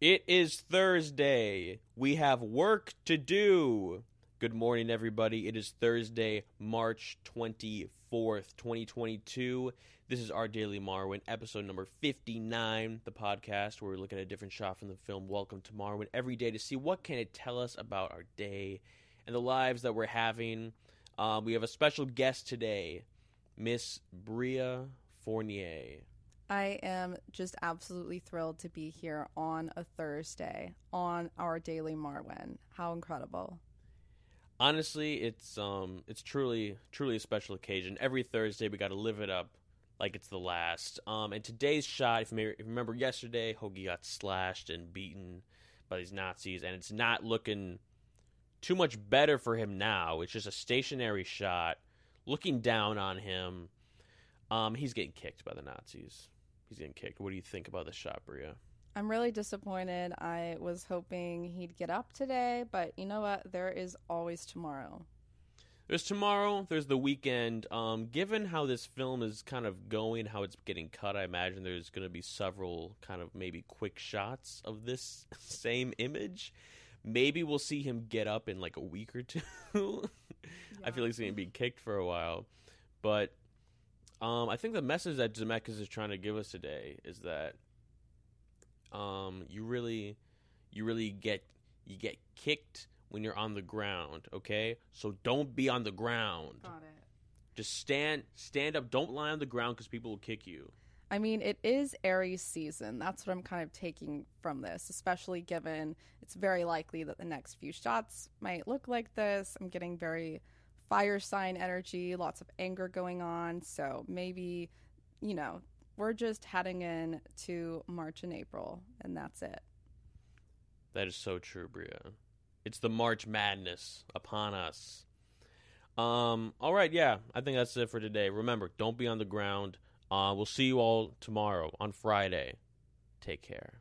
It is Thursday. We have work to do. Good morning, everybody. It is Thursday, March 24th, 2022. This is our Daily Marwen, episode number 59, the podcast where we look at a different shot from the film Welcome to Marwen every day to see what can it tell us about our day and the lives that we're having. Um, we have a special guest today, Miss Brea Fournier. I am just absolutely thrilled to be here on a Thursday on our daily Marwen. How incredible. Honestly, it's um it's truly truly a special occasion. Every Thursday we got to live it up like it's the last. Um and today's shot, if you, may, if you remember yesterday, Hogie got slashed and beaten by these Nazis and it's not looking too much better for him now. It's just a stationary shot looking down on him. Um he's getting kicked by the Nazis he's getting kicked. What do you think about the shot, Brea? I'm really disappointed. I was hoping he'd get up today, but you know what? There is always tomorrow. There's tomorrow. There's the weekend. Um, given how this film is kind of going, how it's getting cut, I imagine there's going to be several kind of maybe quick shots of this same image. Maybe we'll see him get up in like a week or two. yeah. I feel like he's going to be kicked for a while, but um, I think the message that Zemeckis is trying to give us today is that um, you really, you really get you get kicked when you're on the ground. Okay, so don't be on the ground. Got it. Just stand stand up. Don't lie on the ground because people will kick you. I mean, it is Aries season. That's what I'm kind of taking from this, especially given it's very likely that the next few shots might look like this. I'm getting very fire sign energy, lots of anger going on. So maybe, you know, we're just heading in to March and April, and that's it. That is so true, Brea. It's the March madness upon us. Um, all right, yeah, I think that's it for today. Remember, don't be on the ground. Uh, we'll see you all tomorrow on Friday. Take care.